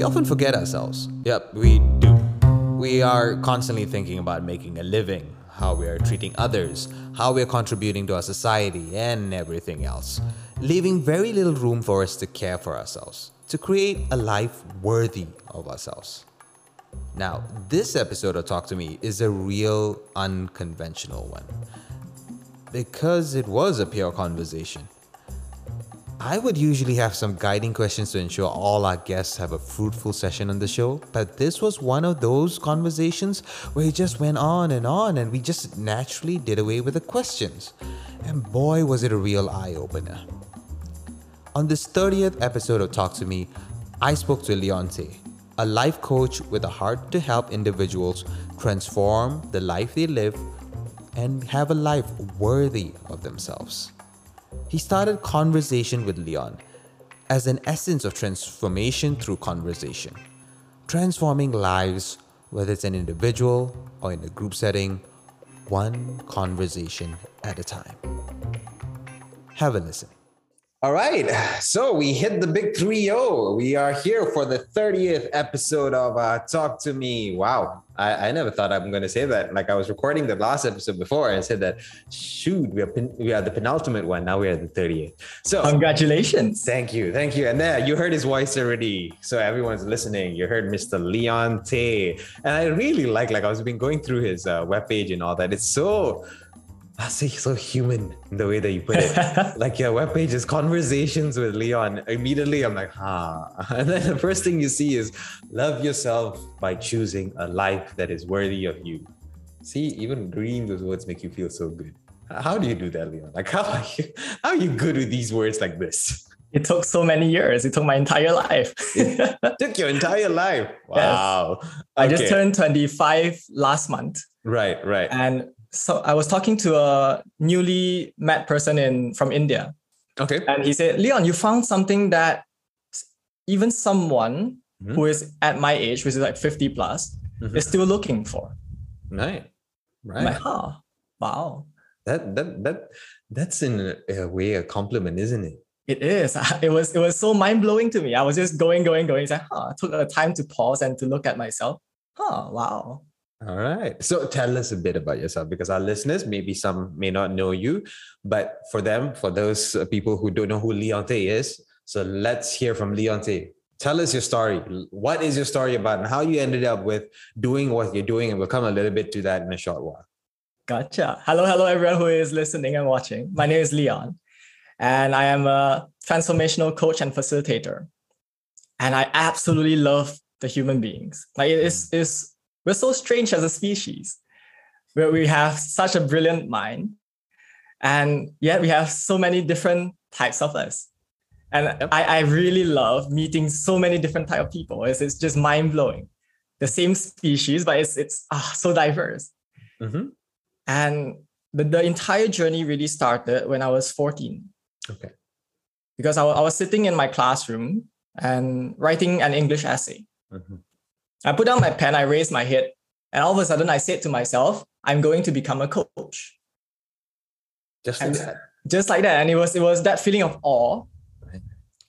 We often forget ourselves. Yep, we do. We are constantly thinking about making a living, how we are treating others, how we are contributing to our society, and everything else, leaving very little room for us to care for ourselves, to create a life worthy of ourselves. Now, this episode of Talk to Me is a real unconventional one because it was a pure conversation. I would usually have some guiding questions to ensure all our guests have a fruitful session on the show, but this was one of those conversations where it just went on and on, and we just naturally did away with the questions. And boy, was it a real eye opener. On this 30th episode of Talk to Me, I spoke to Leon Teh, a life coach with a heart to help individuals transform the life they live and have a life worthy of themselves. He started Conversation with Leon as an essence of transformation through conversation, transforming lives, whether it's an individual or in a group setting, one conversation at a time. Have a listen. All right. So we hit the big 3 0. We are here for the 30th episode of uh, Talk to Me. Wow. I, I never thought I'm going to say that. Like I was recording the last episode before and said that, shoot, we are, pen- we are the penultimate one. Now we are the 30th. So congratulations. Thank you. Thank you. And there, you heard his voice already. So everyone's listening. You heard Mr. Leon Teh. And I really like, like I was been going through his uh, webpage and all that. It's so I say so human in the way that you put it. like your webpage is conversations with Leon. Immediately I'm like, huh. And then the first thing you see is love yourself by choosing a life that is worthy of you. See, even reading those words make you feel so good. How do you do that, Leon? Like how are you how are you good with these words like this? It took so many years. It took my entire life. it took your entire life. Wow. Yes. I just turned 25 last month. Right, right. And so I was talking to a newly met person in from India. Okay. And he said, Leon, you found something that even someone mm-hmm. who is at my age, which is like 50 plus, mm-hmm. is still looking for. Right. Right. Like, huh. Wow. That that that that's in a way a compliment, isn't it? It is. It was it was so mind blowing to me. I was just going, going, going. It's like, huh. I took a time to pause and to look at myself. Huh. Wow. All right. So tell us a bit about yourself because our listeners, maybe some may not know you, but for them, for those uh, people who don't know who Leon Teh is, so let's hear from Leon Teh. Tell us your story. What is your story about and how you ended up with doing what you're doing? And we'll come a little bit to that in a short while. Gotcha. Hello, hello, everyone who is listening and watching. My name is Leon, and I am a transformational coach and facilitator. And I absolutely love the human beings. Like it is, is we're so strange as a species, where we have such a brilliant mind, and yet we have so many different types of us. And yep. I, I really love meeting so many different type of people. It's, it's just mind blowing. The same species, but it's it's ah, so diverse. Mm-hmm. And the, the entire journey really started when I was 14. Okay. Because I, I was sitting in my classroom and writing an English essay. Mm-hmm. I put down my pen, I raised my head, and all of a sudden I said to myself, I'm going to become a coach. Just like and that. Just like that. And it was it was that feeling of awe. Right.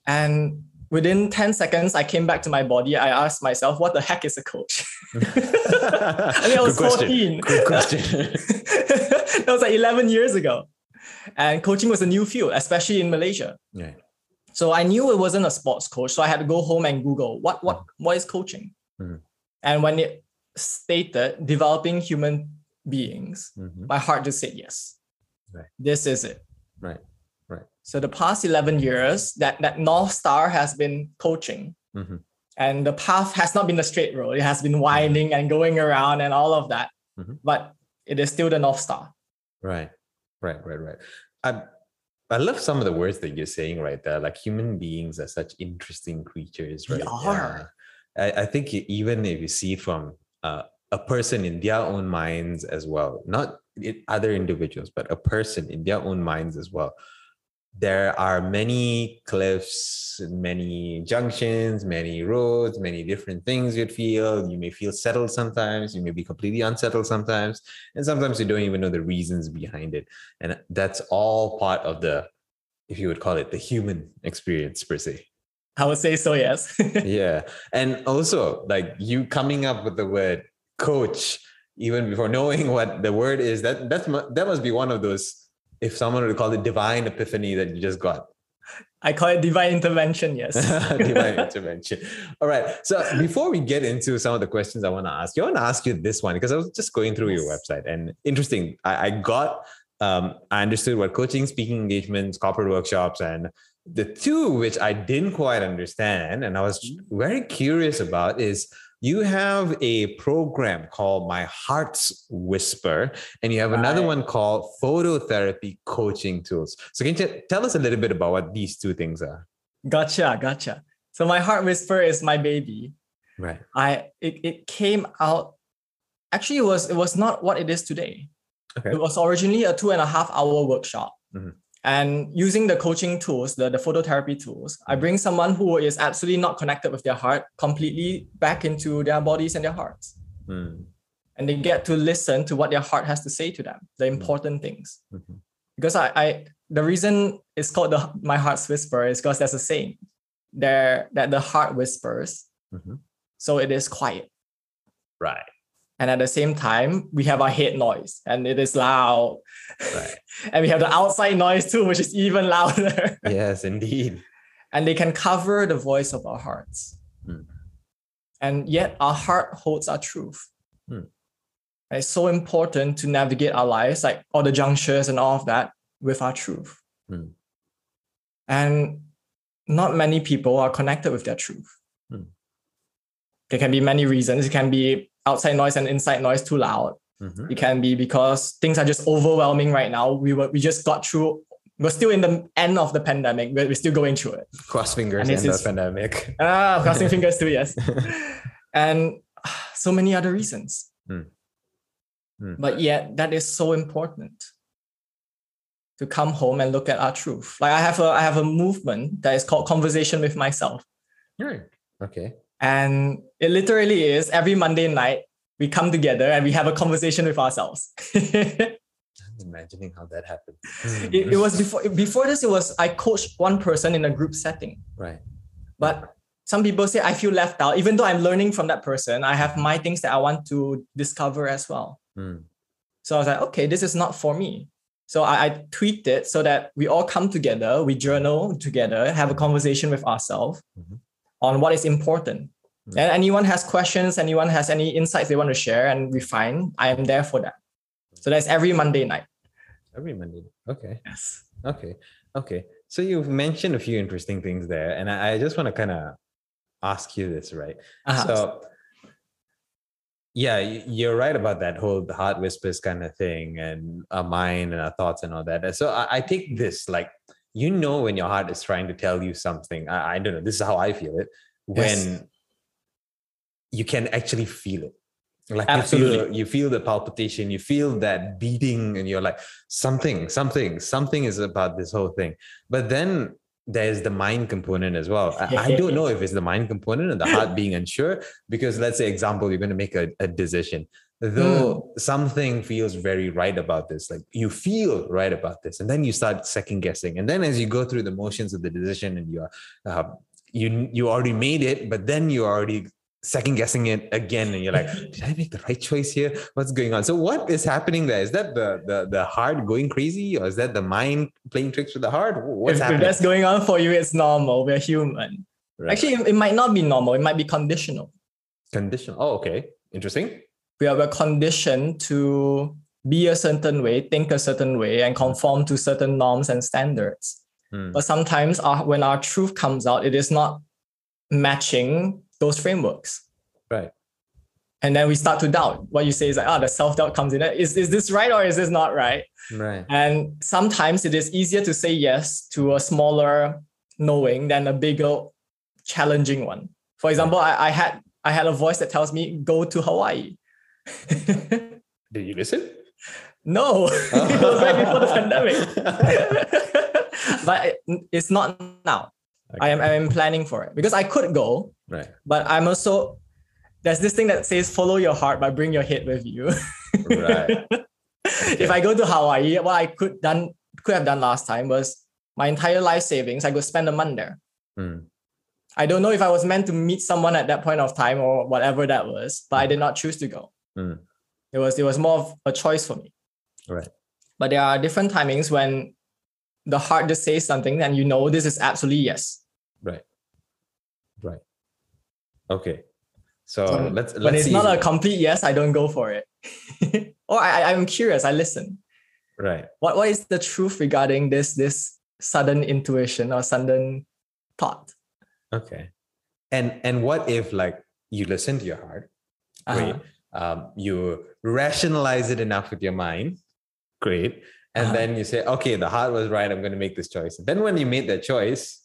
And within 10 seconds, I came back to my body. I asked myself, what the heck is a coach? I mean, I was Good 14. Good question. that was like 11 years ago. And coaching was a new field, especially in Malaysia. Yeah. So I knew it wasn't a sports coach. So I had to go home and Google what what what is coaching. Mm-hmm. And when it stated developing human beings, mm-hmm. my heart just said yes. Right. This is it. Right. Right. So the past 11 years, that, that North Star has been coaching. Mm-hmm. And the path has not been a straight road. It has been winding and going around and all of that. Mm-hmm. But it is still the North Star. Right. Right. Right. Right. I, I love some of the words that you're saying right there. Like human beings are such interesting creatures, right? We are. I, I think even if you see from uh, a person in their own minds as well, not other individuals, but a person in their own minds as well. There are many cliffs, many junctions, many roads, many different things you'd feel. You may feel settled sometimes, you may be completely unsettled sometimes, and sometimes you don't even know the reasons behind it. And that's all part of the, if you would call it, the human experience per se. I would say so, yes. yeah. And also, like you coming up with the word coach, even before knowing what the word is, that that's that must be one of those, if someone would call it divine epiphany that you just got. I call it divine intervention, yes. divine intervention. All right. So before we get into some of the questions I want to ask you, I want to ask you this one because I was just going through your website and interesting. I, I got um, I understood what coaching, speaking engagements, corporate workshops, and the two which I didn't quite understand and I was mm-hmm. very curious about is you have a program called My Heart's Whisper, and you have another one called Phototherapy Coaching Tools. So, can you t- tell us a little bit about what these two things are? Gotcha, gotcha. So, My Heart Whisper is my baby. Right. I it, it came out. Actually, it was it was not what it is today. Okay. It was originally a two and a half hour workshop. Mm-hmm. And using the coaching tools, the, the phototherapy tools, I bring someone who is absolutely not connected with their heart completely back into their bodies and their hearts. Mm. And they get to listen to what their heart has to say to them, the important things. Mm-hmm. Because I, I the reason it's called the my heart's whisper is because there's a saying there that the heart whispers. Mm-hmm. So it is quiet. Right and at the same time we have our head noise and it is loud right. and we have the outside noise too which is even louder yes indeed and they can cover the voice of our hearts hmm. and yet our heart holds our truth hmm. it's so important to navigate our lives like all the junctures and all of that with our truth hmm. and not many people are connected with their truth hmm. there can be many reasons it can be outside noise and inside noise too loud. Mm-hmm. It can be because things are just overwhelming right now. We were we just got through. We're still in the end of the pandemic. We're, we're still going through it. Cross fingers in the pandemic. Ah, crossing fingers too. Yes, and so many other reasons. Mm. Mm. But yet, that is so important to come home and look at our truth. Like I have a I have a movement that is called conversation with myself. Right. Okay. And it literally is every Monday night, we come together and we have a conversation with ourselves. I'm imagining how that happened. it, it was before before this, it was I coached one person in a group setting. Right. But some people say I feel left out, even though I'm learning from that person. I have my things that I want to discover as well. Mm. So I was like, okay, this is not for me. So I, I tweaked it so that we all come together, we journal together, have a conversation with ourselves. Mm-hmm on what is important. Mm-hmm. And anyone has questions, anyone has any insights they want to share and refine, I am there for that. So that's every Monday night. Every Monday. Okay. Yes. Okay. Okay. So you've mentioned a few interesting things there, and I, I just want to kind of ask you this, right? Uh-huh. So yeah, you're right about that whole heart whispers kind of thing, and our mind and our thoughts and all that. So I, I take this like you know when your heart is trying to tell you something. I, I don't know. This is how I feel it. When yes. you can actually feel it. Like Absolutely. you feel you feel the palpitation, you feel that beating, and you're like, something, something, something is about this whole thing. But then there's the mind component as well. I, I, don't know if it's the mind component and the heart being unsure, because let's say, example, you're going to make a, a decision though mm. something feels very right about this like you feel right about this and then you start second guessing and then as you go through the motions of the decision and you are uh, you you already made it but then you're already second guessing it again and you're like did i make the right choice here? What's going on? So what is happening there? Is that the the, the heart going crazy or is that the mind playing tricks with the heart? What's if, happening? if that's going on for you it's normal. We're human. Right. actually it might not be normal. It might be conditional. Conditional. Oh okay. Interesting we are conditioned to be a certain way, think a certain way, and conform to certain norms and standards. Mm. But sometimes our, when our truth comes out, it is not matching those frameworks. Right. And then we start to doubt. What you say is like, ah, oh, the self doubt comes in. Is, is this right or is this not right? Right. And sometimes it is easier to say yes to a smaller knowing than a bigger challenging one. For example, I, I had I had a voice that tells me go to Hawaii. Did you listen? No, it was right before the pandemic. but it's not now. Okay. I am I am planning for it because I could go. Right. But I'm also there's this thing that says follow your heart but bring your head with you. right. Okay. If I go to Hawaii, what I could done could have done last time was my entire life savings, I could spend a month there. Mm. I don't know if I was meant to meet someone at that point of time or whatever that was, but I did not choose to go. Mm. It was it was more of a choice for me. Right. But there are different timings when the heart just says something and you know this is absolutely yes. Right. Right. Okay. So So let's when let's it's see. not a complete yes, I don't go for it. or I, I'm curious, I listen. right. What what is the truth regarding this this sudden intuition or sudden thought? Okay. And and what if like you listen to your heart. Uh-huh. Um, you rationalize it enough with your mind, great. And Uh-huh. then you say, okay, the heart was right. I'm going to make this choice. Then when you made that choice,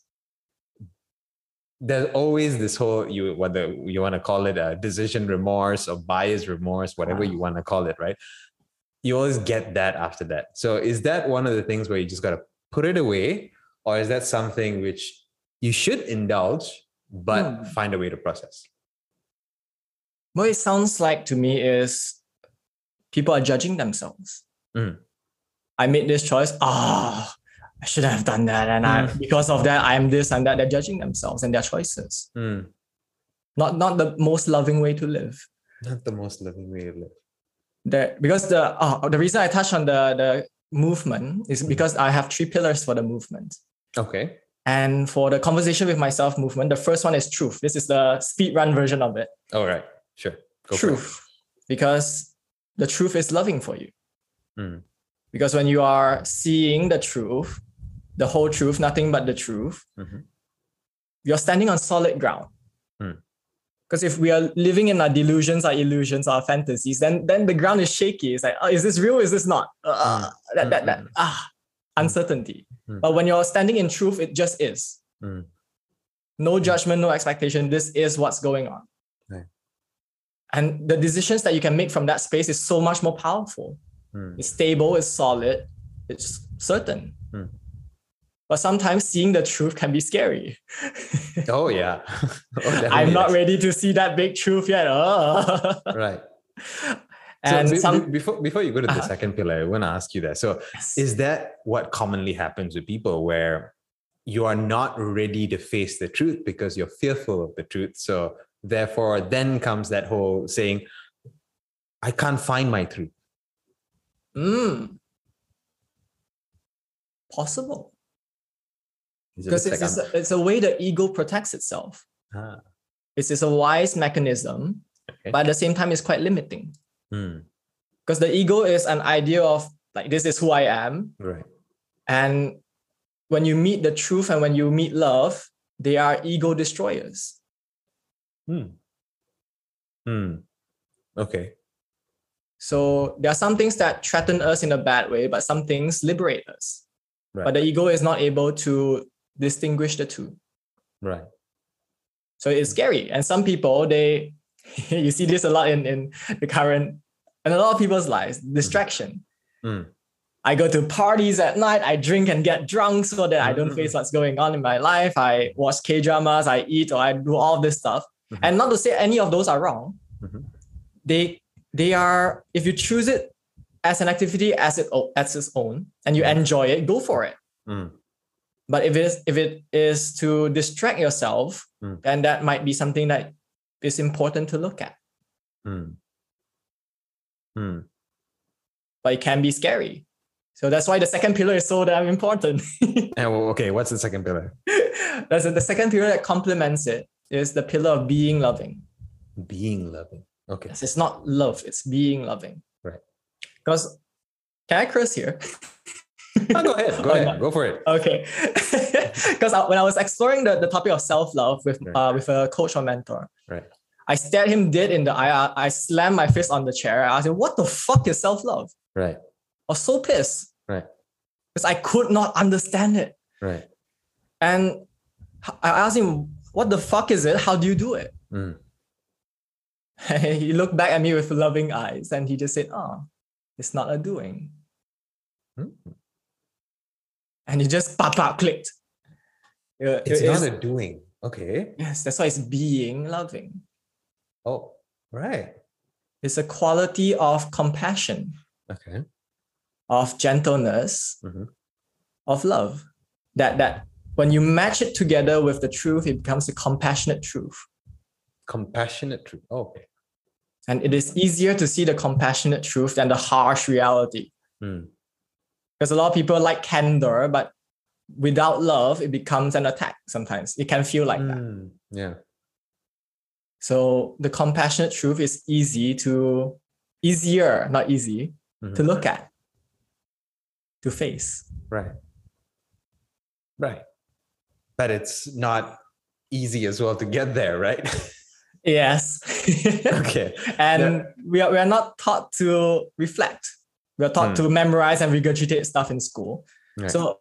there's always this whole you whether you want to call it a decision remorse or bias remorse, whatever Uh-huh. you want to call it, right? You always get that after that. So is that one of the things where you just got to put it away, or is that something which you should indulge, but Hmm. find a way to process? What it sounds like to me is people are judging themselves. Mm. I made this choice. Ah, I shouldn't have done that. And I Mm. because of that, I'm this and that. They're judging themselves and their choices. Hmm. Not not the most loving way to live. Not the most loving way to live. That because the oh, the reason I touched on the the movement is because I have three pillars for the movement. Okay. And for the conversation with myself movement, the first one is truth. This is the speed run version of it. All right. Sure. Go truth. Because the truth is loving for you. Mm. Because when you are seeing the truth, the whole truth, nothing but the truth, Mhm. you're standing on solid ground. Mm. Because if we are living in our delusions, our illusions, our fantasies, then then the ground is shaky. It's like, oh, is this real? Is this not? Uh, That that that Mm, ah uncertainty. Mm. But when you're standing in truth, it just is. Mm. No judgment, no expectation. This is what's going on. And the decisions that you can make from that space is so much more powerful. Hmm. It's stable, it's solid, it's certain. Mm. But sometimes seeing the truth can be scary. Oh yeah. Oh, I'm not ready to see that big truth yet. Ah. Right. and so be- some before before you go to the Uh-huh. second pillar, I want to ask you that. So is that what commonly happens with people where you are not ready to face the truth because you're fearful of the truth? So therefore, then comes that whole saying, I can't find my truth. Mm. possible. Because like it's, it's, I'm- a, it's a way the ego protects itself. Ah, It's, it's a wise mechanism, Okay. but at the same time, it's quite limiting. hmm, Because the ego is an idea of like, this is who I am. right. And when you meet the truth and when you meet love, they are ego destroyers. Hmm. Hmm. Okay. So there are some things that threaten us in a bad way, but some things liberate us. Right. But the ego is not able to distinguish the two. right. So it's scary. And some people, they you see this a lot in, in the current and a lot of people's lives, distraction. Mm. I go to parties at night, I drink and get drunk so that I don't Mhm. face what's going on in my life. I watch K-dramas, I eat, or I do all this stuff. Mhm. And not to say any of those are wrong. Mhm. They they are, if you choose it as an activity as it as its own and you Mhm. enjoy it, go for it. Mm. But if it is if it is to distract yourself, Mm. then that might be something that is important to look at. Hmm. Hmm. But it can be scary. So that's why the second pillar is so damn important. And, well, okay, what's the second pillar? that's the second pillar that complements it is the pillar of being loving. Being loving. Okay. Yes, it's not love, it's being loving. Right. Because can I curse here? Oh, go ahead. Go ahead. Go for it. Okay. Because when I was exploring the, the topic of self-love with Right. uh, with a coach or mentor, Right. I stared him dead in the eye. I, I slammed my fist on the chair. I said, what the fuck is self-love? Right. I was so pissed. Right. Because I could not understand it. Right. And I asked him, what the fuck is it? How do you do it? Mm. he looked back at me with loving eyes and he just said, oh, it's not a doing. Hmm. And he just pop pop clicked. Uh, It's it not a doing. Okay. yes, that's why it's being loving. Oh, right. It's a quality of compassion, Okay. of gentleness, Mhm. of love that that when you match it together with the truth, it becomes a compassionate truth. Compassionate truth. Oh, okay. And it is easier to see the compassionate truth than the harsh reality. Mm. Because a lot of people like candor, but without love, it becomes an attack sometimes. It can feel like that. Mm. Yeah. So the compassionate truth is easy to, easier, not easy, Mhm. to look at, to face. Right. Right. But it's not easy as well to get there, right? Yes. okay. and we, are, we are not taught to reflect. We are taught Hmm. to memorize and regurgitate stuff in school. Right. So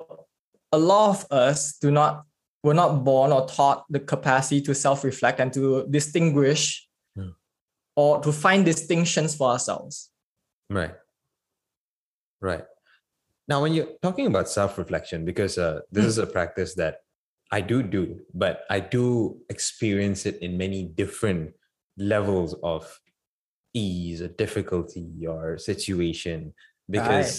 a lot of us do not, we're not born or taught the capacity to self-reflect and to distinguish Hmm. or to find distinctions for ourselves. Right. Right. Now, when you're talking about self reflection, because uh, this is a practice that I do do, but I do experience it in many different levels of ease or difficulty or situation. Because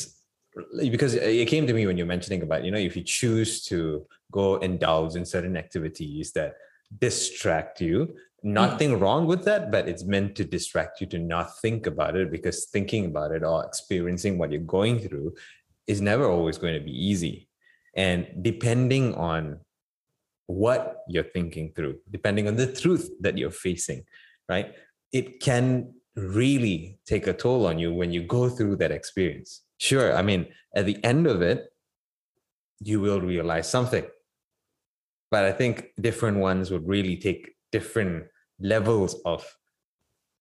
because it came to me when you're mentioning about you know if you choose to go indulge in certain activities that distract you hmm. nothing wrong with that but it's meant to distract you to not think about it because thinking about it or experiencing what you're going through is never always going to be easy. And depending on what you're thinking through depending on the truth that you're facing right? It can really take a toll on you when you go through that experience. Sure i mean at the end of it you will realize something. But i think different ones would really take different levels of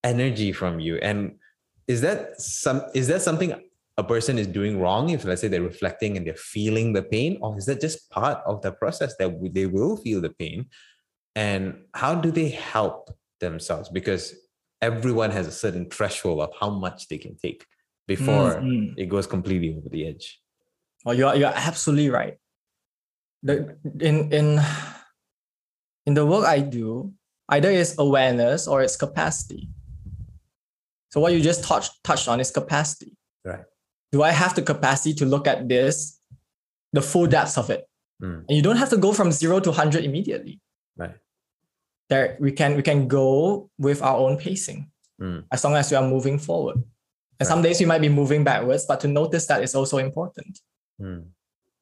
energy from you. And is that some is that something a person is doing wrong if let's say they're reflecting and they're feeling the pain or is that just part of the process that they will feel the pain and how do they help themselves because everyone has a certain threshold of how much they can take before Mhm. it goes completely over the edge Oh, you're you're absolutely right. The in in in the work I do, either it's awareness or it's capacity. So what you just touched touched on is capacity. Right. Do I have the capacity to look at this, the full depths of it? Mm. And you don't have to go from zero to hundred immediately. right There we can we can go with our own pacing Mm. as long as we are moving forward. And some days we might be moving backwards, but to notice that is also important Mm.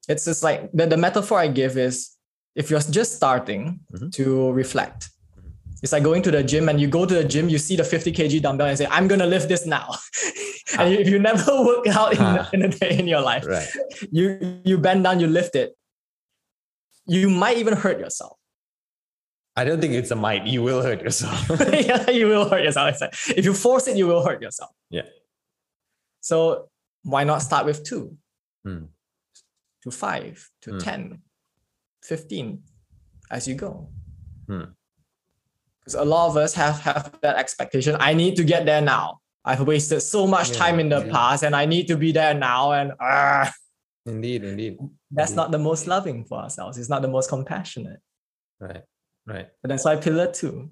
it's just like the, the metaphor I give is if you're just starting Mhm. to reflect, it's like going to the gym and you go to the gym, you see the 50 kg dumbbell and say, I'm going to lift this now. and if you never work out in, Ah. in a day in your life, right you, you bend down, you lift it. You might even hurt yourself. i don't think it's a might you will hurt yourself yeah, you will hurt yourself. Like, if you force it, you will hurt yourself. Yeah. So why not start with two? Hmm. to five, to Hmm. 10, 15 as you go. Hmm. Because a lot of us have, have that expectation. I need to get there now. I've wasted so much Yeah, time in the yeah. past and I need to be there now. And ah, indeed indeed that's Indeed. not the most loving for ourselves. It's not the most compassionate. right right But that's why pillar two.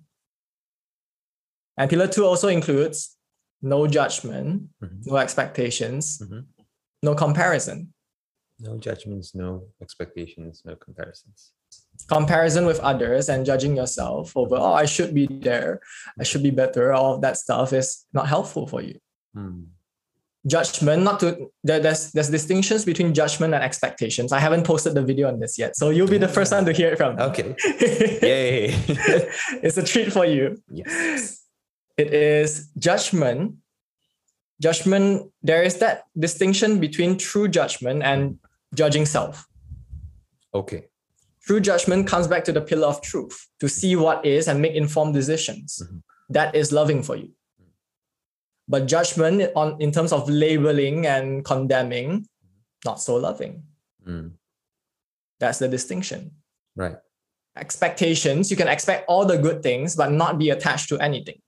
And pillar two also includes no judgment, Mhm. no expectations, Mhm. no comparison. no judgments no expectations no comparisons comparison with others and judging yourself over oh i should be there. I should be better. All of that stuff is not helpful for you. Hmm. judgment not to there, there's there's distinctions between judgment and expectations. I haven't posted the video on this yet so you'll be the first one to hear it from me. okay. Yay. It's a treat for you. Yes. It is judgment. Judgment there is that distinction between true judgment and judging self. Okay True judgment comes back to the pillar of truth to see what is and make informed decisions. Mhm. That is loving for you. But judgment on in terms of labeling and condemning, not so loving. Hmm. That's the distinction. right Expectations, you can expect all the good things, but not be attached to anything.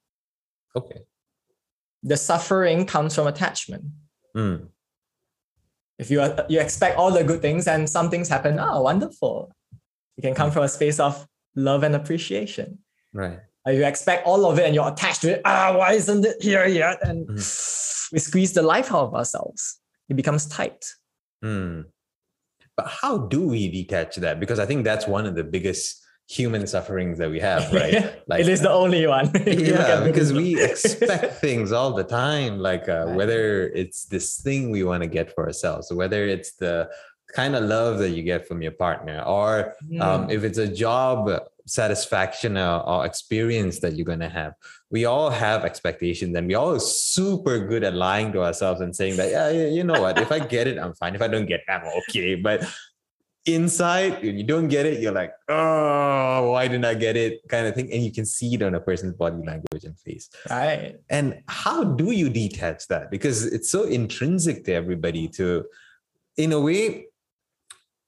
okay The suffering comes from attachment. Hmm. If you are, you expect all the good things and some things happen, oh, wonderful. It can come from a space of love and appreciation. right Uh, you expect all of it and you're attached to it. Ah, why isn't it here yet? And we squeeze the life out of ourselves. It becomes tight. Hmm. but how do we detach that? Because I think that's one of the biggest human sufferings that we have, right? it is the only one. If you look yeah, because we expect things all the time, like uh, whether it's this thing we want to get for ourselves, whether it's the kind of love that you get from your partner, or um, Mm. if it's a job satisfaction or, or experience that you're going to have we all have expectations and we all are super good at lying to ourselves and saying that yeah, yeah you know what if i get it i'm fine if i don't get it i'm okay but inside when you don't get it you're like oh why didn't i get it kind of thing and you can see it on a person's body language and face right. and how do you detach that? Because it's so intrinsic to everybody to, in a way,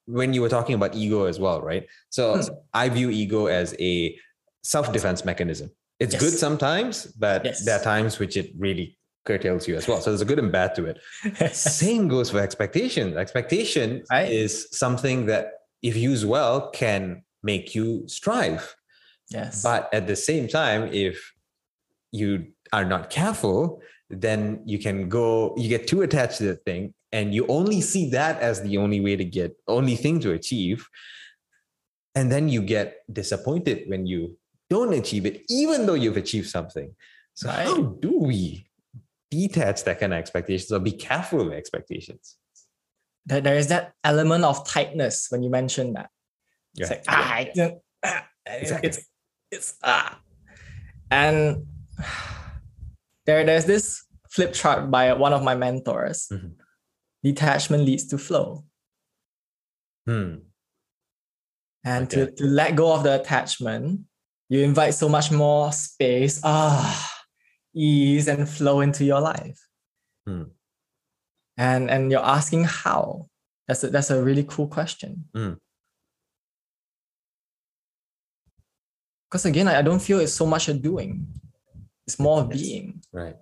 when you were talking about ego as well, right? So Hmm. I view ego as a self-defense mechanism. It's Yes. good sometimes, but Yes. there are times which it really curtails you as well. So there's a good and bad to it. Same goes for expectation. Expectation Right. is something that, if used well, can make you strive. yes. But at the same time, if you are not careful, then you can go, you get too attached to the thing, and you only see that as the only way to get, only thing to achieve. And then you get disappointed when you don't achieve it, even though you've achieved something. So, Right. how do we detach that kind of expectations or be careful with expectations? there, there is that element of tightness when you mention that. It's like, ah, I ah, Exactly. it's it's ah. And there, there's this flip chart by one of my mentors. Mhm. Detachment leads to flow. Hmm. And to, Okay. to let go of the attachment, you invite so much more space, ah, ease and flow into your life. Hmm. And and you're asking how. That's a, that's a really cool question. Hmm. Because again, I, I don't feel it's so much a doing. It's more of Yes. being. Right.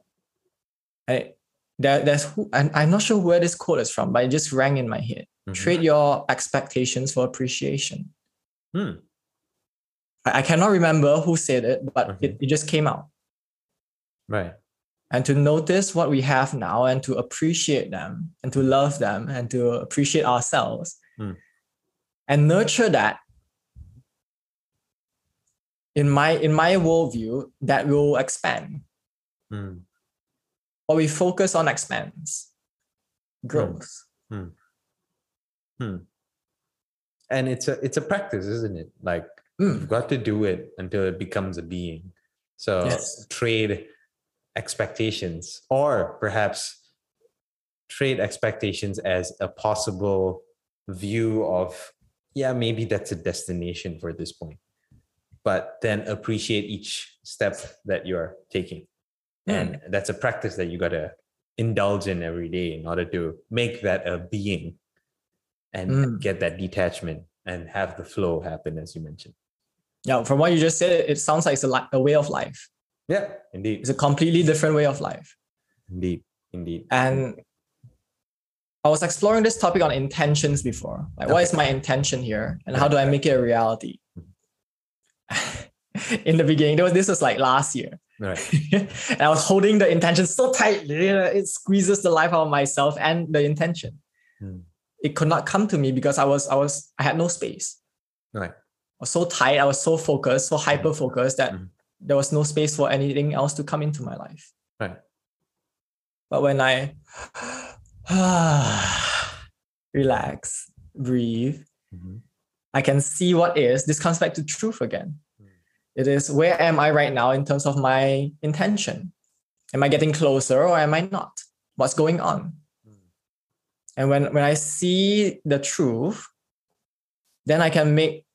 I, there, there's who and I'm not sure where this quote is from, but it just rang in my head. Mhm. Trade your expectations for appreciation. Hmm. I, I cannot remember who said it, but Okay. it, it just came out. Right. And to notice what we have now and to appreciate them and to love them and to appreciate ourselves Hmm. and nurture that. In my in my worldview, that will expand. Hmm. What we focus on expands, grows. Hmm. Hmm. Hmm. and it's a it's a practice isn't it? Like Mm. you've got to do it until it becomes a being. So Yes. trade expectations or perhaps trade expectations as a possible view of yeah maybe that's a destination for this point. But then appreciate each step that you're taking and that's a practice that you got to indulge in every day in order to make that a being and Mm. get that detachment and have the flow happen as you mentioned Yeah, from what you just said, it sounds like it's a, li- a way of life. yeah indeed It's a completely different way of life. indeed indeed And I was exploring this topic on intentions before. Like, what is my intention here, and how do I make it a reality? In the beginning, there was, this was like last year, right and I was holding the intention so tightly, it squeezes the life out of myself and the intention. Hmm. It could not come to me because I was, I was, I had no space. right I was so tight, I was so focused, so hyper focused that Mhm. there was no space for anything else to come into my life. Right. But when I relax, breathe, Mhm. I can see what is. This comes back to truth again. It is where am I right now in terms of my intention? Am I getting closer or am I not? What's going on? Mm. And when, when I see the truth, then I can make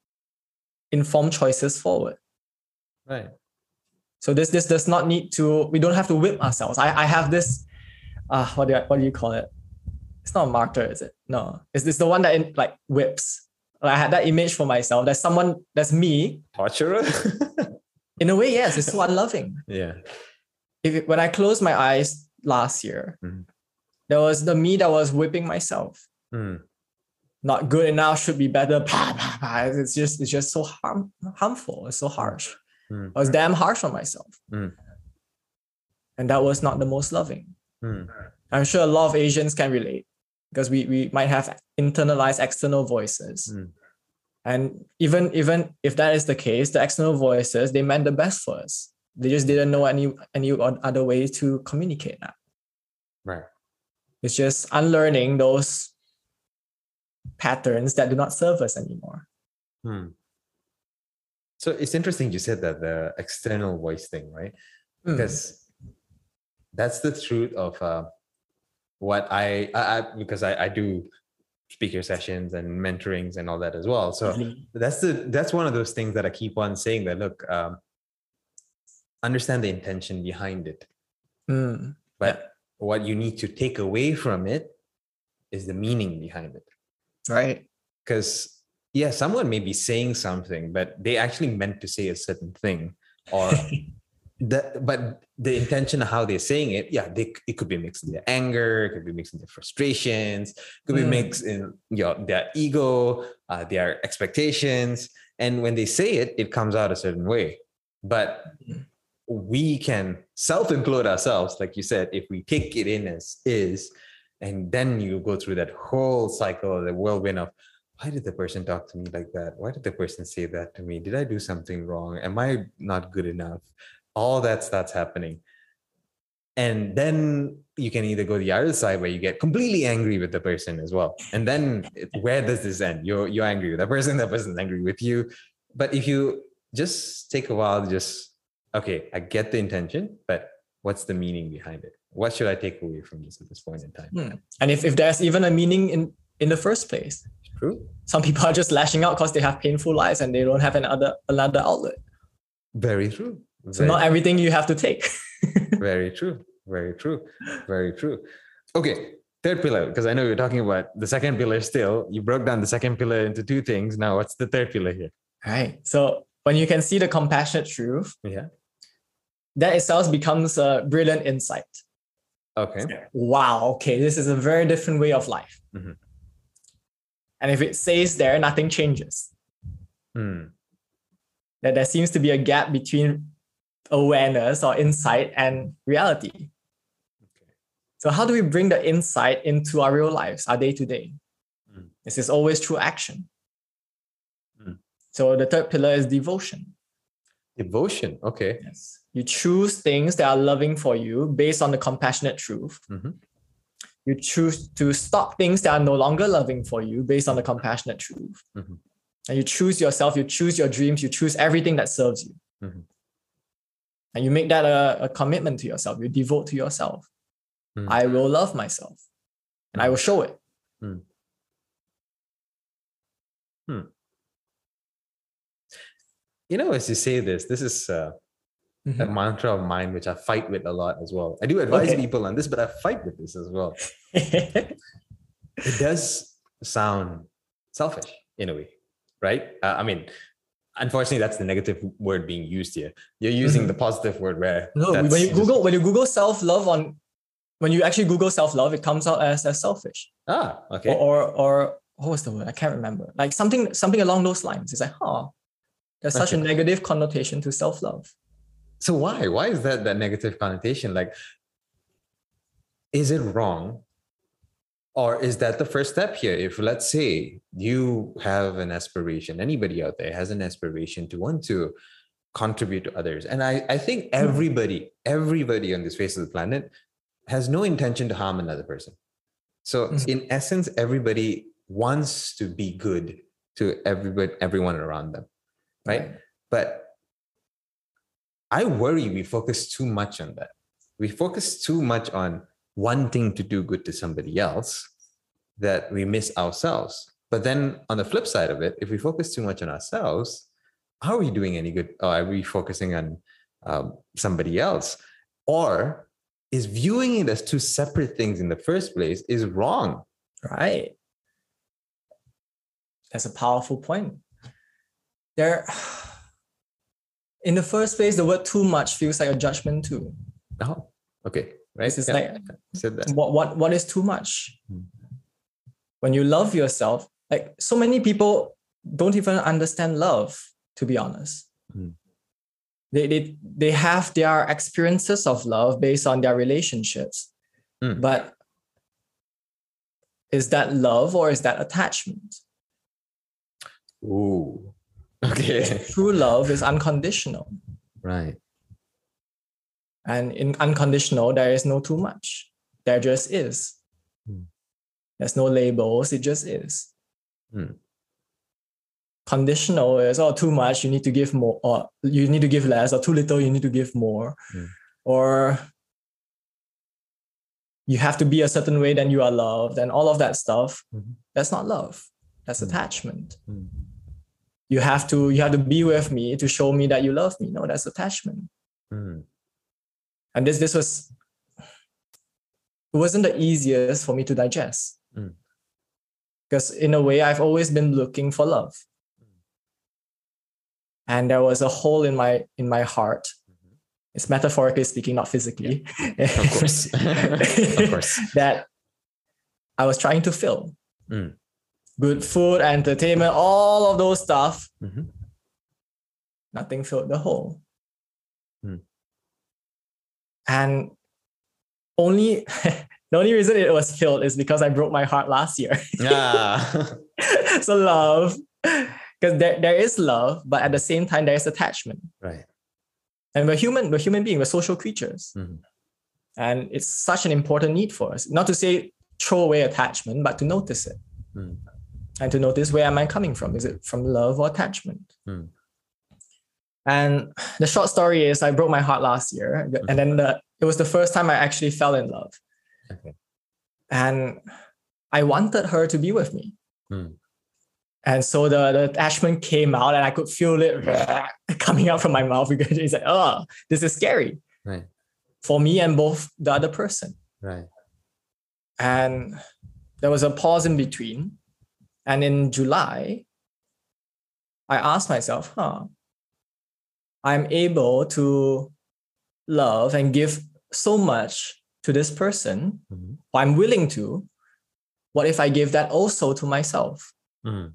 informed choices forward. right So this this does not need to. We don't have to whip ourselves. I I have this. Uh, what do I, what do you call it? It's not a marker, is it? No, it's it's the one that in, like whips. I had that image for myself. There's someone. That's me. torturer In a way, yes, it's so unloving. yeah If it- when I closed my eyes last year, Mhm. there was the me that was whipping myself. Mm. Not good enough. Should be better. Pah, pah, pah. It's just it's just so harm, harmful. It's so harsh. Mm. I was damn harsh on myself. Mm. And that was not the most loving. Mm. I'm sure a lot of Asians can relate. Because we, we might have internalized external voices. Mm. And even even if that is the case, the external voices, they meant the best for us. They just didn't know any any other way to communicate that. Right. It's just unlearning those patterns that do not serve us anymore. Hmm. So it's interesting you said that the external voice thing, right? Mm. Because that's the truth of uh, what I, I, I because I, I do speaker sessions and mentorings and all that as well. So Really. that's the that's one of those things that I keep on saying that look, um, understand the intention behind it, Mm. but what you need to take away from it is the meaning behind it. Right. because yeah someone may be saying something but they actually meant to say a certain thing or the but the intention of how they're saying it yeah they it could be mixed in their anger it could be mixed in their frustrations it could be Mm. mixed in you know, their ego uh, their expectations. And when they say it it comes out a certain way. But we can self-include ourselves like you said if we take it in as is and then you go through that whole cycle of the whirlwind of why did the person talk to me like that? Why did the person say that to me? Did i do something wrong? Am i not good enough all that starts happening. And then you can either go the other side where you get completely angry with the person as well. And then where does this end? You're you're angry with that person that person's angry with you. But if you just take a while to just okay i get the intention but what's the meaning behind it? What should i take away from this at this point in time? Hmm. And if, if there's even a meaning in in the first place, true. some people are just lashing out because they have painful lives and they don't have another another outlet. very true very, not everything you have to take. very true very true very true okay third pillar because i know you're talking about the second pillar still you broke down the second pillar into two things now what's the third pillar here right. So when you can see the compassionate truth, yeah that itself becomes a brilliant insight. okay Wow, okay, this is a very different way of life. Mhm. And if it stays there, nothing changes. Hmm. That there seems to be a gap between awareness or insight and reality. Okay. So how do we bring the insight into our real lives, our day to day? Mm. This is always through action. Mm. So the third pillar is devotion. devotion okay Yes. You choose things that are loving for you based on the compassionate truth. Mhm. You choose to stop things that are no longer loving for you based on the compassionate truth. Mhm. And you choose yourself, you choose your dreams, you choose everything that serves you. Mhm. And you make that a, a commitment to yourself. You devote to yourself. Mm. I will love myself and I will show it. Hmm. you know as you say this this is uh, a Mhm. mantra of mine which i fight with a lot as well i do advise Okay. people on this but i fight with this as well it does sound selfish in a way, right? Uh, I mean, unfortunately, that's the negative word being used here. You're using the positive word where no, when you just- Google when you Google self love on when you actually Google self love, it comes out as, as selfish. ah okay or, or or what was the word? I can't remember. Like something something along those lines. It's like, huh, there's such a negative connotation to self love. so why why is that that negative connotation like is it wrong or is that the first step here? If let's say you have an aspiration anybody out there has an aspiration to want to contribute to others. And i i think everybody everybody on this face of the planet has no intention to harm another person. So Mhm. in essence everybody wants to be good to everybody everyone around them right. But I worry we focus too much on that. We focus too much on wanting to do good to somebody else that we miss ourselves. But then on the flip side of it, if we focus too much on ourselves, are we doing any good? Or are we focusing on um, somebody else? Or is viewing it as two separate things in the first place is wrong? Right. That's a powerful point. There, in the first place, the word too much feels like a judgment too. Oh, okay. Right. It's Yeah, like said that. what what what is too much? Hmm. When you love yourself, like so many people don't even understand love, to be honest. Hmm. They, they they have their experiences of love based on their relationships. Hmm. But is that love or is that attachment? Ooh. Okay. True love is unconditional. Right. And in unconditional, there is no too much. There just is. Hmm. There's no labels, it just is. Hmm. Conditional is oh too much, you need to give more, or you need to give less, or too little, you need to give more. Hmm. Or you have to be a certain way, then you are loved, and all of that stuff. Mhm. That's not love. That's Hmm. attachment. Hmm. You have to you have to be with me to show me that you love me. No, that's attachment. And this this was it wasn't the easiest for me to digest Mm. because in a way i've always been looking for love and there was a hole in my in my heart it's metaphorically speaking not physically Mm-hmm. Of course. of course. that i was trying to fill Mm. good food entertainment all of those stuff Mhm. nothing filled the hole. And only the only reason it was filled is because I broke my heart last year. Ah. so love, because there, there is love, but at the same time there is attachment. right. And we're human, we're human beings, we're social creatures. Mhm. And it's such an important need for us. Not to say throw away attachment, but to notice it. Mm. And to notice where am I coming from? Is it from love or attachment? Mm. And the short story is I broke my heart last year. And then the, it was the first time I actually fell in love. Okay. And I wanted her to be with me. Hmm. And so the, the attachment came out and I could feel it coming out from my mouth because it's like, oh, this is scary Right. for me and both the other person. Right. And there was a pause in between. And in July, I asked myself, huh, I'm able to love and give so much to this person, Mhm. I'm willing to. What if I give that also to myself? Mm.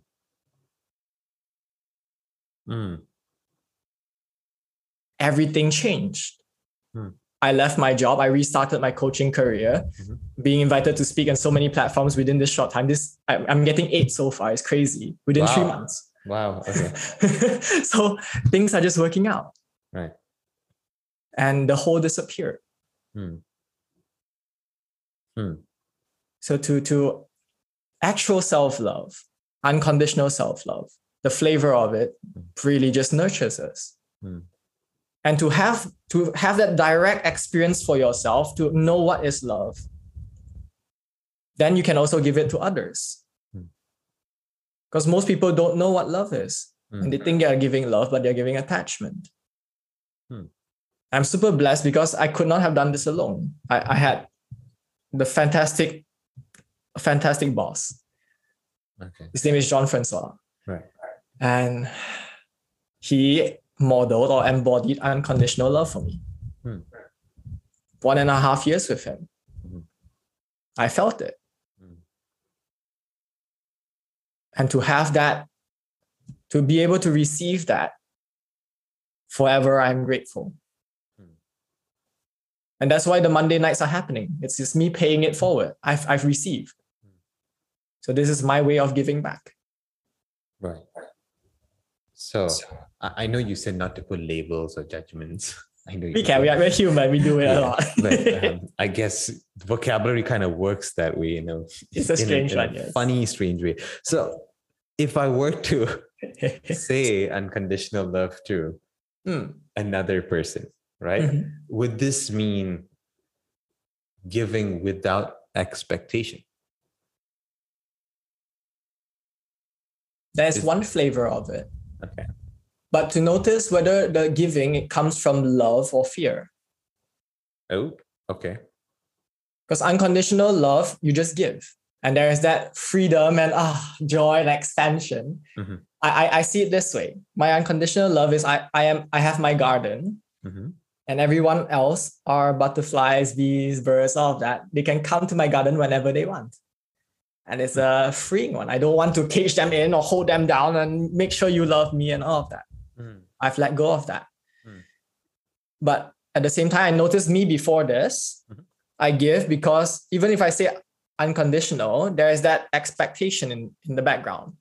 Mm. Everything changed. Hmm. I left my job. I restarted my coaching career, Mhm. being invited to speak on so many platforms within this short time. This I- I'm getting eight so far. It's crazy within three months. Wow. Okay. so things are just working out. Right. And the hole disappeared. Hmm. Hmm. So to to actual self-love, unconditional self-love, the flavor of it really just nurtures us. Hmm. And to have to have that direct experience for yourself, to know what is love, then you can also give it to others. Hmm. Because most people don't know what love is. Hmm. And they think they are giving love, but they're giving attachment. Hmm. I'm super blessed because I could not have done this alone. I, I had the fantastic, fantastic boss. Okay. His name is John Francois. Right. And he modeled or embodied unconditional love for me. Hmm. One and a half years with him. Mhm. I felt it. Hmm. And to have that, to be able to receive that, forever I'm grateful. Hmm. And that's why the Monday nights are happening. It's just me paying it forward. I've, I've received. Hmm. So this is my way of giving back. Right. So I I know you said not to put labels or judgments. I know We can, we are, we're human, we do it a lot. but um, I guess vocabulary kind of works that way, you know. it's a strange in one, yes. funny, strange way. So, if I were to say unconditional love to Mm, another person, right? mhm. Would this mean giving without expectation? There's Is- one flavor of it. Okay. But to notice whether the giving it comes from love or fear. Oh, okay. Because unconditional love, you just give. And there is that freedom and ah joy and expansion. Mhm. I, I I see it this way. My unconditional love is I I am I have my garden hmm and everyone else are butterflies, bees, birds, all of that. They can come to my garden whenever they want. And it's a freeing one. I don't want to cage them in or hold them down and make sure you love me and all of that. I've let go of that. Mm. But at the same time, I noticed me before this. Mhm. I give because even if I say unconditional, there is that expectation in, in the background.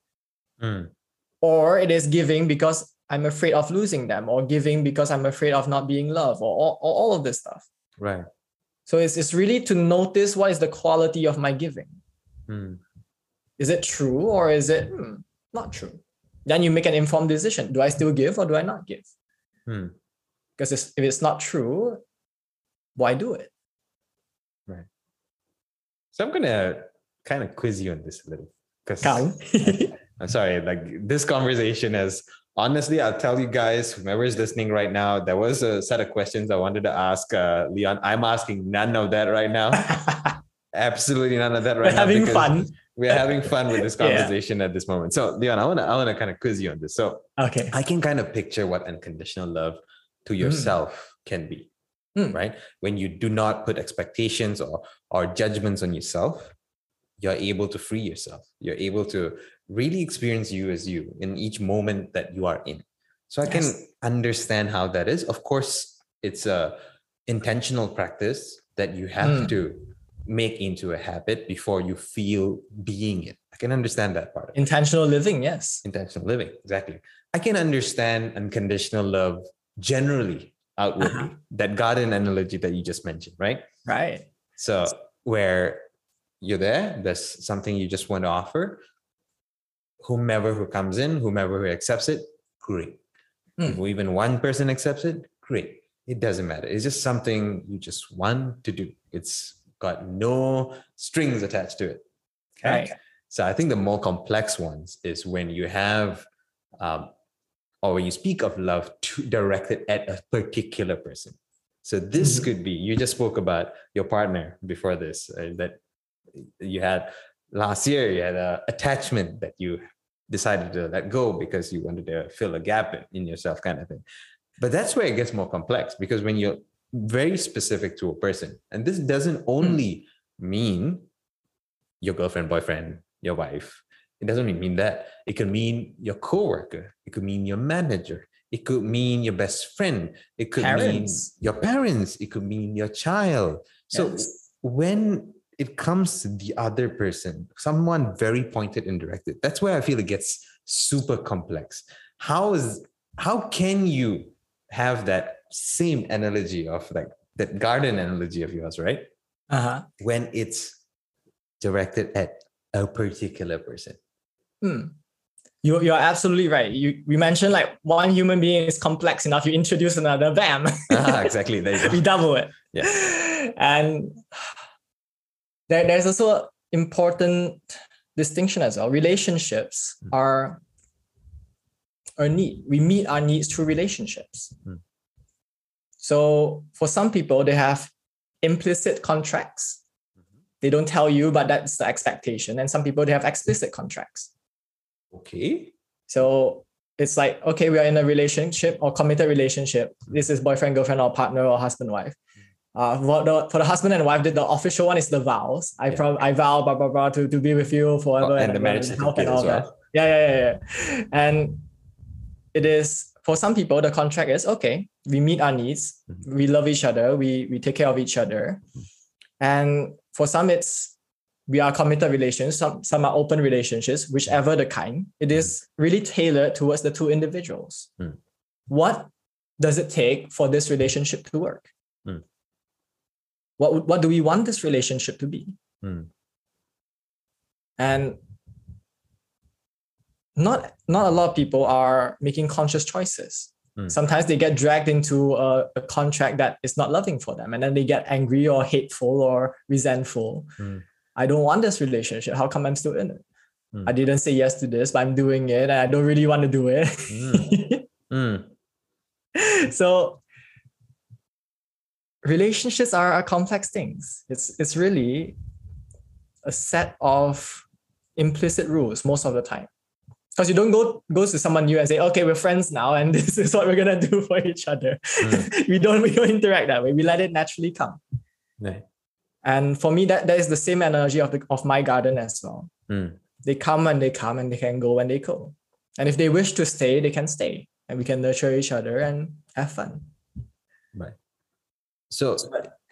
Mm. Or it is giving because I'm afraid of losing them, or giving because I'm afraid of not being loved, or, or, or all of this stuff. Right. So it's, it's really to notice what is the quality of my giving. Mm. Is it true or is it hmm, not true? Then you make an informed decision. Do I still give or do I not give? Hmm. Because if it's not true, why do it? Right. So I'm gonna kind of quiz you on this a little because. I'm sorry, like this conversation has honestly, I'll tell you guys, whoever is listening right now, there was a set of questions I wanted to ask uh, Leon. I'm asking none of that right now. Absolutely none of that right We're now. having because fun. We're having fun with this Yeah. conversation at this moment. So, Leon, I wanna I wanna kind of quiz you on this. So Okay. I can kind of picture what unconditional love to yourself can be, Mm. right? When you do not put expectations or or judgments on yourself, you're able to free yourself. You're able to really experience you as you in each moment that you are in. So I can understand how that is. Of course, it's a intentional practice that you have Mm. to make into a habit before you feel being it. I can understand that part. Intentional living, yes. intentional living exactly i can understand unconditional love generally outwardly that garden analogy that you just mentioned right Right. so where you're there there's something you just want to offer whomever who comes in whomever who accepts it great Hmm. if even one person accepts it great it doesn't matter it's just something you just want to do it's got no strings attached to it Right. so I think the more complex ones is when you have, um, or when you speak of love to, directed at a particular person. So this Mhm. could be you just spoke about your partner before this uh, that you had last year. You had an attachment that you decided to let go because you wanted to fill a gap in, in yourself, kind of thing. But that's where it gets more complex because when you're very specific to a person, and this doesn't only hmm. mean your girlfriend, boyfriend, your wife. It doesn't mean that. It could mean your coworker. It could mean your manager. It could mean your best friend. It could Parents. mean your parents. It could mean your child. So Yes. when it comes to the other person, someone very pointed and directed, that's where I feel it gets super complex. How is how can you have that same analogy of like that garden analogy of yours, right? Uh-huh. when it's directed at a particular person. Hmm. You, you're absolutely right. You we mentioned like one human being is complex enough. You introduce another, bam. ah, exactly. There you we double it. Yeah. And there, there's also important distinction as well. Relationships Mm. are a need. We meet our needs through relationships. Mm. So for some people, they have implicit contracts. Mm-hmm. They don't tell you, but that's the expectation. And some people they have explicit contracts. Okay. So it's like, okay, we are in a relationship or committed relationship. This is boyfriend, girlfriend, or partner, or husband, wife. Uh, for the for the husband and wife, the, the official one is the vows. I Yeah. prob I vow blah blah blah to, to be with you forever Oh, and the marriage and all as that. well. Yeah, yeah, yeah, yeah. And it is for some people the contract is okay. We meet our needs. Mhm. We love each other. We we take care of each other. And for some, it's we are committed relations. Some some are open relationships, whichever the kind. It is really tailored towards the two individuals. Mm. What does it take for this relationship to work? Mm. What what do we want this relationship to be? Mm. And not not a lot of people are making conscious choices. Mm. Sometimes they get dragged into a, a contract that is not loving for them, and then they get angry or hateful or resentful. Mm. I don't want this relationship. How come I'm still in it? Mm. I didn't say yes to this, but I'm doing it, and I don't really want to do it. Mm. so relationships are, are complex things. It's it's really a set of implicit rules most of the time. Because you don't go go to someone new and say, okay, we're friends now, and this is what we're gonna do for each other. we don't we don't interact that way. We let it naturally come. And for me, that that is the same energy of the of my garden as well. Mm. They come when they come, and they can go when they go. And if they wish to stay, they can stay, and we can nurture each other and have fun. Right. So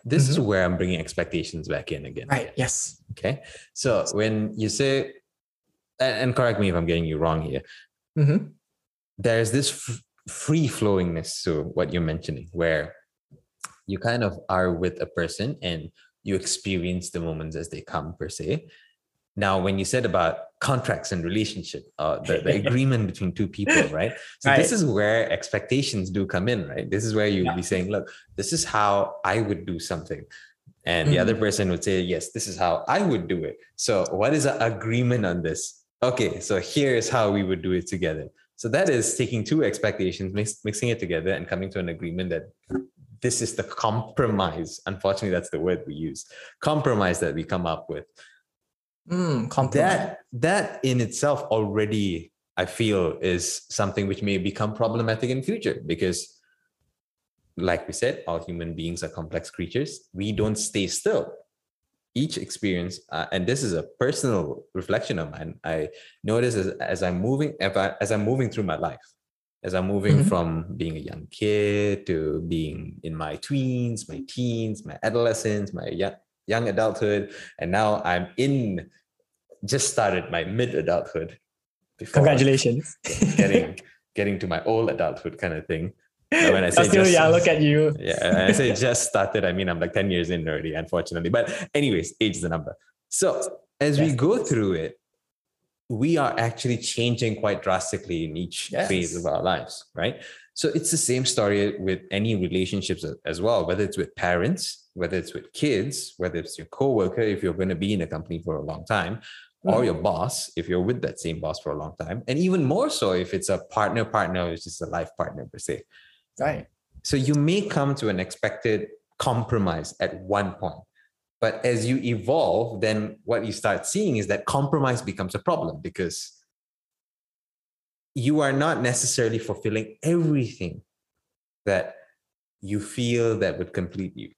this mm-hmm. is where I'm bringing expectations back in again. Right. Yes. Okay. So when you say, and correct me if I'm getting you wrong here, mm-hmm. there's this f- free flowingness to what you're mentioning, where you kind of are with a person and you experience the moments as they come per se now when you said about contracts and relationship uh, the, the agreement between two people right so right. this is where expectations do come in right this is where you'd yeah. be saying look this is how i would do something and mm-hmm. the other mm-hmm. person would say yes this is how i would do it so what is the agreement on this okay so here's how we would do it together. So that is taking two expectations mix, mixing it together and coming to an agreement that this is the compromise. Unfortunately that's the word we use. Compromise that we come up with. Mm, that that in itself already i feel is something which may become problematic in future because like we said all human beings are complex creatures. We don't stay still each experience uh, and this is a personal reflection of mine i notice as, as i'm moving as i'm moving through my life as I'm moving mm-hmm. from being a young kid to being in my tweens, my teens, my adolescence, my young, young adulthood, and now I'm in just started my mid adulthood. Congratulations. getting getting to my old adulthood kind of thing. When I say still just, young, look at you. Yeah, I say just started. I mean, I'm like 10 years in already, unfortunately. But anyways, age is the number. So as yes. we go through it, we are actually changing quite drastically in each yes. phase of our lives, right? So it's the same story with any relationships as well, whether it's with parents, whether it's with kids, whether it's your coworker, if you're going to be in a company for a long time, mm-hmm. or your boss, if you're with that same boss for a long time, and even more so if it's a partner partner, which is a life partner per se. Right. So you may come to an expected compromise at one point but as you evolve, then what you start seeing is that compromise becomes a problem because you are not necessarily fulfilling everything that you feel that would complete you.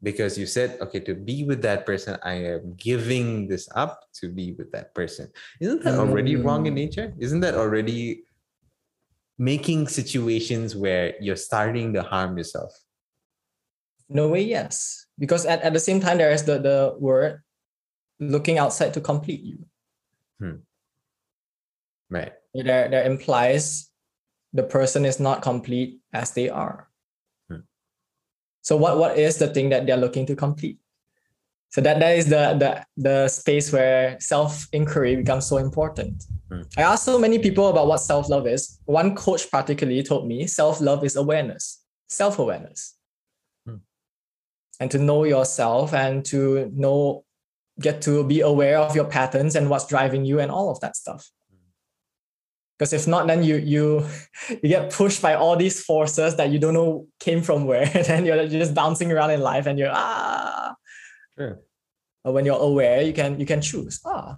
Because you said, okay, to be with that person, I am giving this up to be with that person. Isn't that already wrong in mm. nature? Isn't that already making situations where you're starting to harm yourself? No way, yes because at, at the same time there is the the word looking outside to complete you hmm. right there that implies the person is not complete as they are hmm. so what what is the thing that they're looking to complete so that that is the the the space where self inquiry becomes so important. Hmm. i asked so many people about what self love is. One coach particularly told me self love is awareness self awareness and to know yourself and to know get to be aware of your patterns and what's driving you and all of that stuff. Because if not then you you you get pushed by all these forces that you don't know came from where. And then you're just bouncing around in life and you're ah sure. but when you're aware you can you can choose ah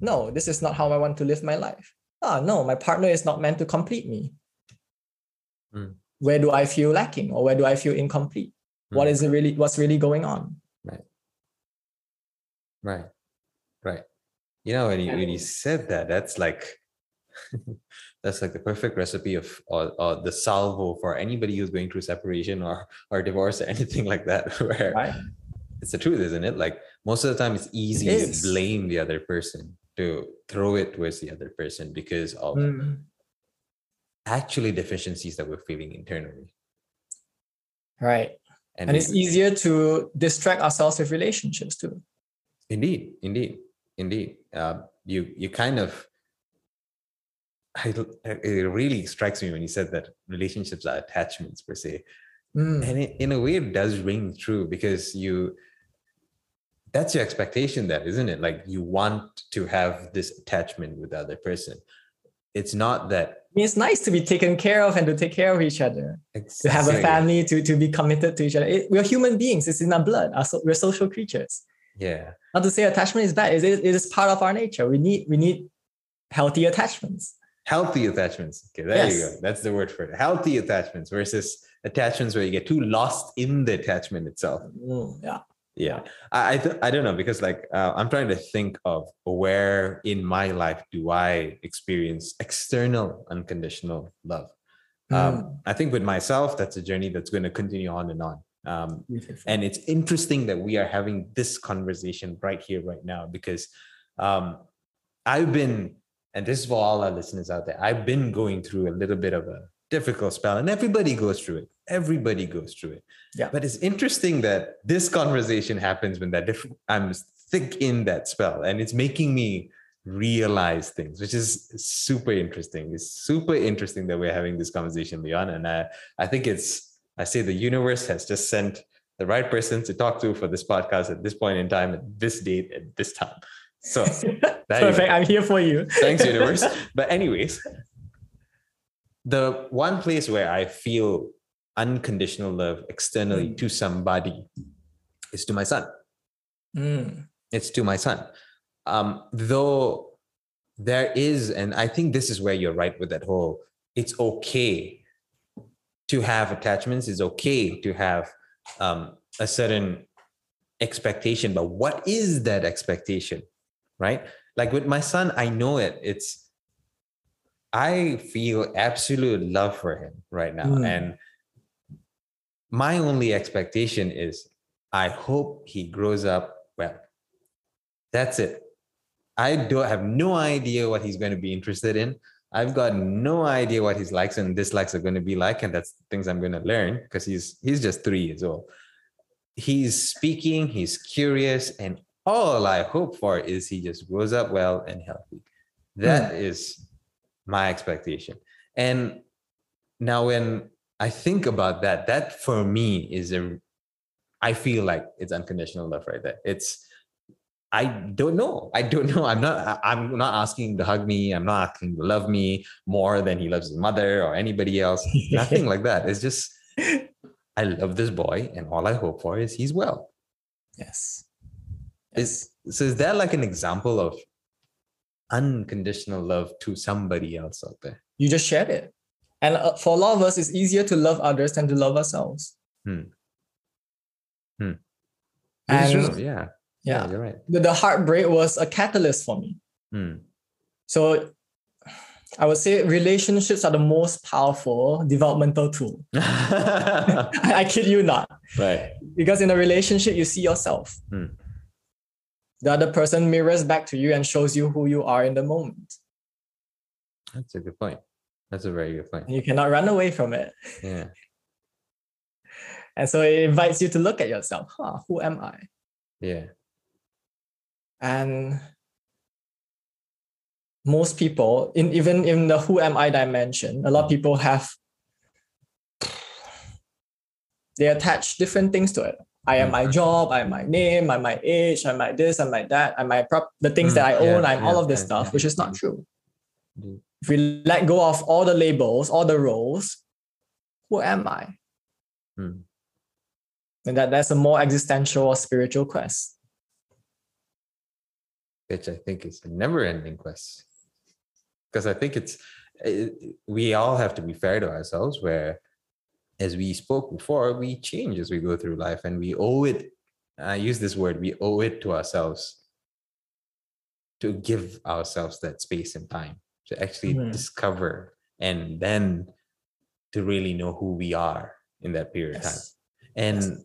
no this is not how i want to live my life ah no my partner is not meant to complete me mm. where do i feel lacking or where do i feel incomplete what hmm. is it really what's really going on right right right you know when you, when you said that that's like that's like the perfect recipe of or, or the salvo for anybody who's going through separation or or divorce or anything like that where right. It's the truth isn't it like most of the time it's easy it to blame the other person to throw it towards the other person because of mm. actually deficiencies that we're feeling internally right and, and it's easier to distract ourselves with relationships too. Indeed, indeed, indeed. Uh, you you kind of I, it really strikes me when you said that relationships are attachments per se. Mm. And it, in a way, it does ring true because you, that's your expectation there, isn't it? Like you want to have this attachment with the other person. It's not that it's nice to be taken care of and to take care of each other. Exactly. To have a family, to, to be committed to each other. It, we're human beings. It's in our blood. Our, we're social creatures. Yeah. Not to say attachment is bad. It is, it is part of our nature. We need we need healthy attachments. Healthy attachments. Okay, there yes. you go. That's the word for it. Healthy attachments versus attachments where you get too lost in the attachment itself. Mm, yeah yeah. I I, th- I don't know because like uh, i'm trying to think of where in my life do i experience external unconditional love. Mm. um, i think with myself that's a journey that's going to continue on and on. Um, and it's interesting that we are having this conversation right here, right now, because um, I've been, and this is for all our listeners out there, I've been going through a little bit of a difficult spell, and everybody goes through it. Everybody goes through it. Yeah. But it's interesting that this conversation happens when that diff- I'm thick in that spell, and it's making me realize things, which is super interesting. It's super interesting that we're having this conversation, Leon. And I, I think it's, I say the universe has just sent the right person to talk to for this podcast at this point in time, at this date, at this time. So perfect. I'm here for you. Thanks, universe. But anyways, the one place where I feel unconditional love externally mm. to somebody is to my son. Mm. It's to my son um, though there is, and I think this is where you're right with that whole, it's okay to have attachments, it's okay to have um, a certain expectation, but what is that expectation? Right? Like with my son, I know it. It's, I feel absolute love for him right now. Mm. And my only expectation is I hope he grows up well. That's it. I don't have no idea what he's going to be interested in. I've got no idea what his likes and dislikes are going to be like, and that's things I'm going to learn because he's he's just three years old. He's speaking, he's curious, and all I hope for is he just grows up well and healthy. That mm. is my expectation. And now when I think about that, that for me is a I feel like it's unconditional love right there. It's I don't know. I don't know. I'm not. I'm not asking to hug me. I'm not asking to love me more than he loves his mother or anybody else. Nothing like that. It's just I love this boy, and all I hope for is he's well. Yes. yes. Is so is that like an example of unconditional love to somebody else out there? You just shared it, and uh, for a lot of us, it's easier to love others than to love ourselves. Hmm. Hmm. And yeah yeah, you're right. The, the heartbreak was a catalyst for me. Hmm. So I would say relationships are the most powerful developmental tool. I kid you not. Right. Because in a relationship, you see yourself. Hmm. The other person mirrors back to you and shows you who you are in the moment. That's a good point. That's a very good point. And you cannot run away from it. Yeah. and so it invites you to look at yourself. Huh, who am I? Yeah. And most people, in even in the who am I dimension, a lot of people have they attach different things to it. I am my job, I am my name, I'm my age, I'm my this, I'm my that, I'm my prop the things mm, that I own, I'm yeah, all of this yeah, stuff, which is not true. If we let go of all the labels, all the roles, who am I? Mm. And that that's a more existential or spiritual quest which I think is a never ending quest. Because I think it's, it, we all have to be fair to ourselves, where, as we spoke before, we change as we go through life and we owe it. I use this word, we owe it to ourselves to give ourselves that space and time to actually mm-hmm. discover and then to really know who we are in that period yes. of time. And yes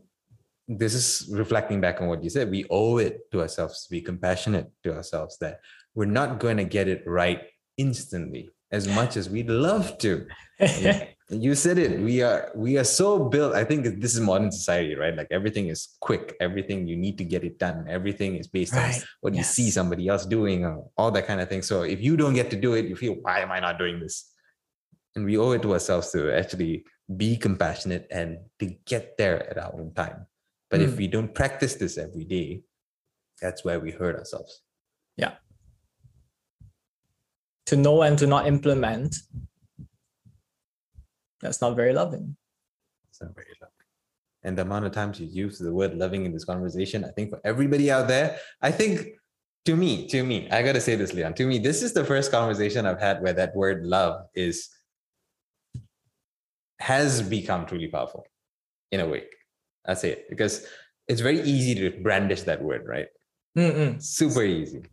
this is reflecting back on what you said. We owe it to ourselves to be compassionate to ourselves that we're not going to get it right instantly as much as we'd love to. you said it. We are we are so built. I think this is modern society, right? Like everything is quick. Everything you need to get it done. Everything is based right. on what yes. you see somebody else doing, or all that kind of thing. So if you don't get to do it, you feel, why am I not doing this? And we owe it to ourselves to actually be compassionate and to get there at our own time. But mm. if hmm. we don't practice this every day, that's where we hurt ourselves. Yeah. To know and to not implement, that's not very loving. It's not very loving. And the amount of times you use the word loving in this conversation, I think for everybody out there, I think to me, to me, I gotta say this, Leon. To me, this is the first conversation I've had where that word love is has become truly powerful in a way. I say it because it's very easy to brandish that word, right? Mm-mm. Super easy.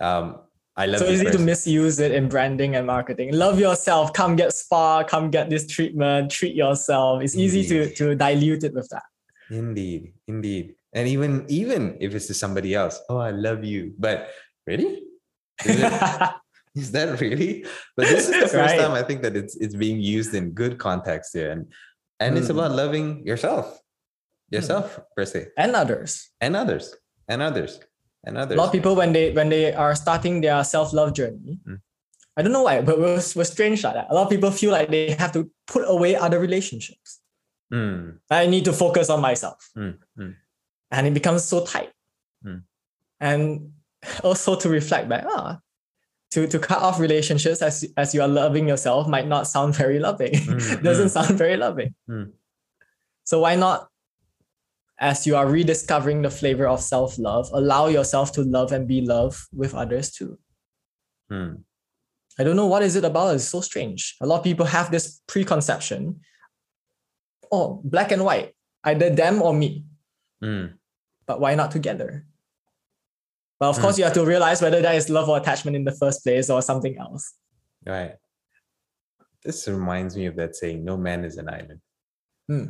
Um, I love so easy person. to misuse it in branding and marketing. Love yourself. Come get spa. Come get this treatment. Treat yourself. It's easy to to dilute it with that. Indeed, indeed. And even even if it's to somebody else, oh, I love you. But really? Is, it, is that really? But this is the first Right. time I think that it's it's being used in good context here. And and it's Mm. about loving yourself. Yourself, per se. and others. And others. And others. And A lot of people when they when they are starting their self-love journey, Mm. I don't know why, but we're, we're strange like that. A lot of people feel like they have to put away other relationships. Mm, I need to focus on myself. mm. And it becomes so tight. Mm. And also to reflect back, ah, to, to cut off relationships as, as you are loving yourself might not sound very loving. Mm, Doesn't sound very loving. Mm. So why not, as you are rediscovering the flavor of self-love, allow yourself to love and be loved with others too. Mm. I don't know what is it about. It's so strange. A lot of people have this preconception. Oh, black and white, either them or me. Mm. But why not together? But of Hmm. course, you have to realize whether that is love or attachment in the first place or something else. Right. This reminds me of that saying, no man is an island. Hmm.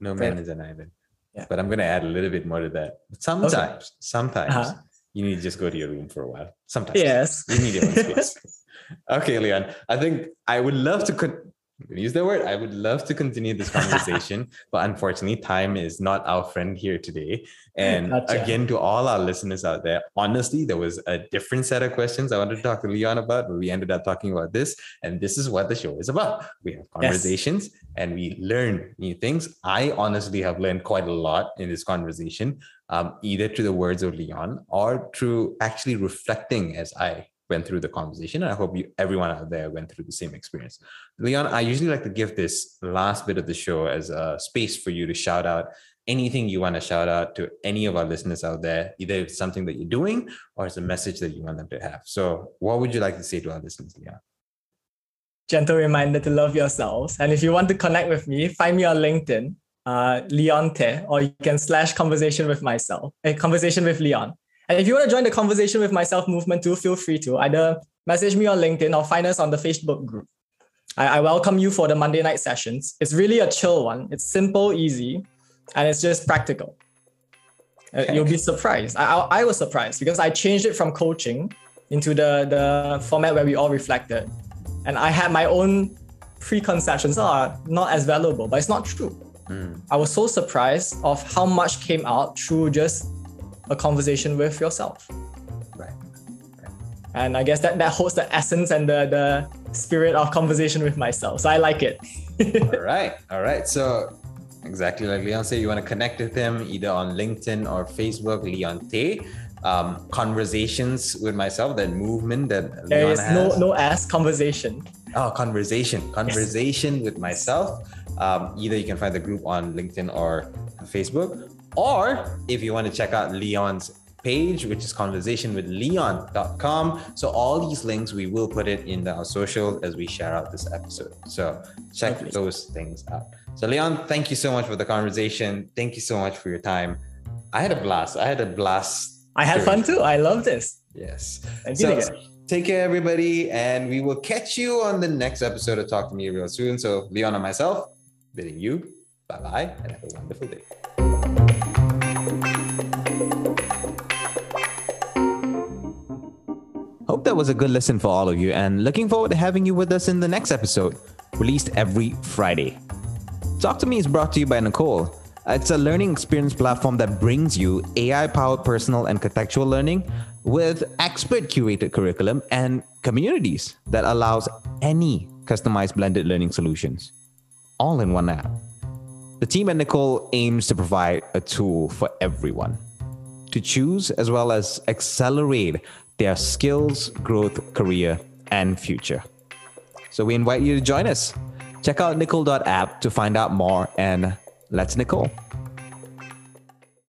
No Fair. man is an island. Yeah. But I'm gonna add a little bit more to that. Sometimes, sometimes Uh-huh. you need to just go to your room for a while. Sometimes Yes. you need your own space. okay, Leon. I think I would love to con- I'm gonna use that word. I would love to continue this conversation, but unfortunately, time is not our friend here today. And Gotcha. again, to all our listeners out there, honestly, there was a different set of questions I wanted to talk to Leon about, but we ended up talking about this. And this is what the show is about. We have conversations and we learn new things. I honestly have learned quite a lot in this conversation, um, either through the words of Leon or through actually reflecting as I went through the conversation. And I hope you, everyone out there went through the same experience. Leon, I usually like to give this last bit of the show as a space for you to shout out anything you want to shout out to any of our listeners out there, either it's something that you're doing or it's a message that you want them to have. So, what would you like to say to our listeners, Leon? Gentle reminder to love yourselves. And if you want to connect with me, find me on LinkedIn, uh, Leon Teh, or you can slash conversation with myself, a conversation with Leon. And if you want to join the conversation with myself movement too, feel free to either message me on LinkedIn or find us on the Facebook group. I, I welcome you for the Monday night sessions. It's really a chill one. It's simple, easy, and it's just practical. Uh, Okay. You'll be surprised. I, I, I was surprised because I changed it from coaching into the, the format where we all reflected. And I had my own preconceptions are not as valuable, but it's not true. Mm, I was so surprised of how much came out through just a conversation with yourself. right. And I guess that, that holds the essence and the, the spirit of conversation with myself. So I like it. all right. All right. So, exactly like Leon said, you want to connect with him either on LinkedIn or Facebook, Leon Teh. Um, conversations with myself, that movement that There Leon is no has. no ask conversation. Oh, conversation. Conversation with myself. Um, either you can find the group on LinkedIn or Facebook, or if you want to check out Leon's page, which is conversationwithleon.com. So all these links we will put it in the, our social as we share out this episode. So check those things out. So Leon, thank you so much for the conversation. Thank you so much for your time. I had a blast. I had a blast. I had fun too. I love this. Yes. Thank So, take care, everybody, and we will catch you on the next episode of Talk to Me real soon. So, Leon and myself, bidding you bye bye and have a wonderful day. That was a good listen for all of you, and looking forward to having you with us in the next episode, released every Friday. Talk to Me is brought to you by Nicole. It's a learning experience platform that brings you AI powered personal and contextual learning with expert curated curriculum and communities that allows any customized blended learning solutions all in one app. The team at Nicole aims to provide a tool for everyone to choose as well as accelerate their skills, growth, career, and future. So we invite you to join us. Check out nicole.app to find out more and let's Nicole.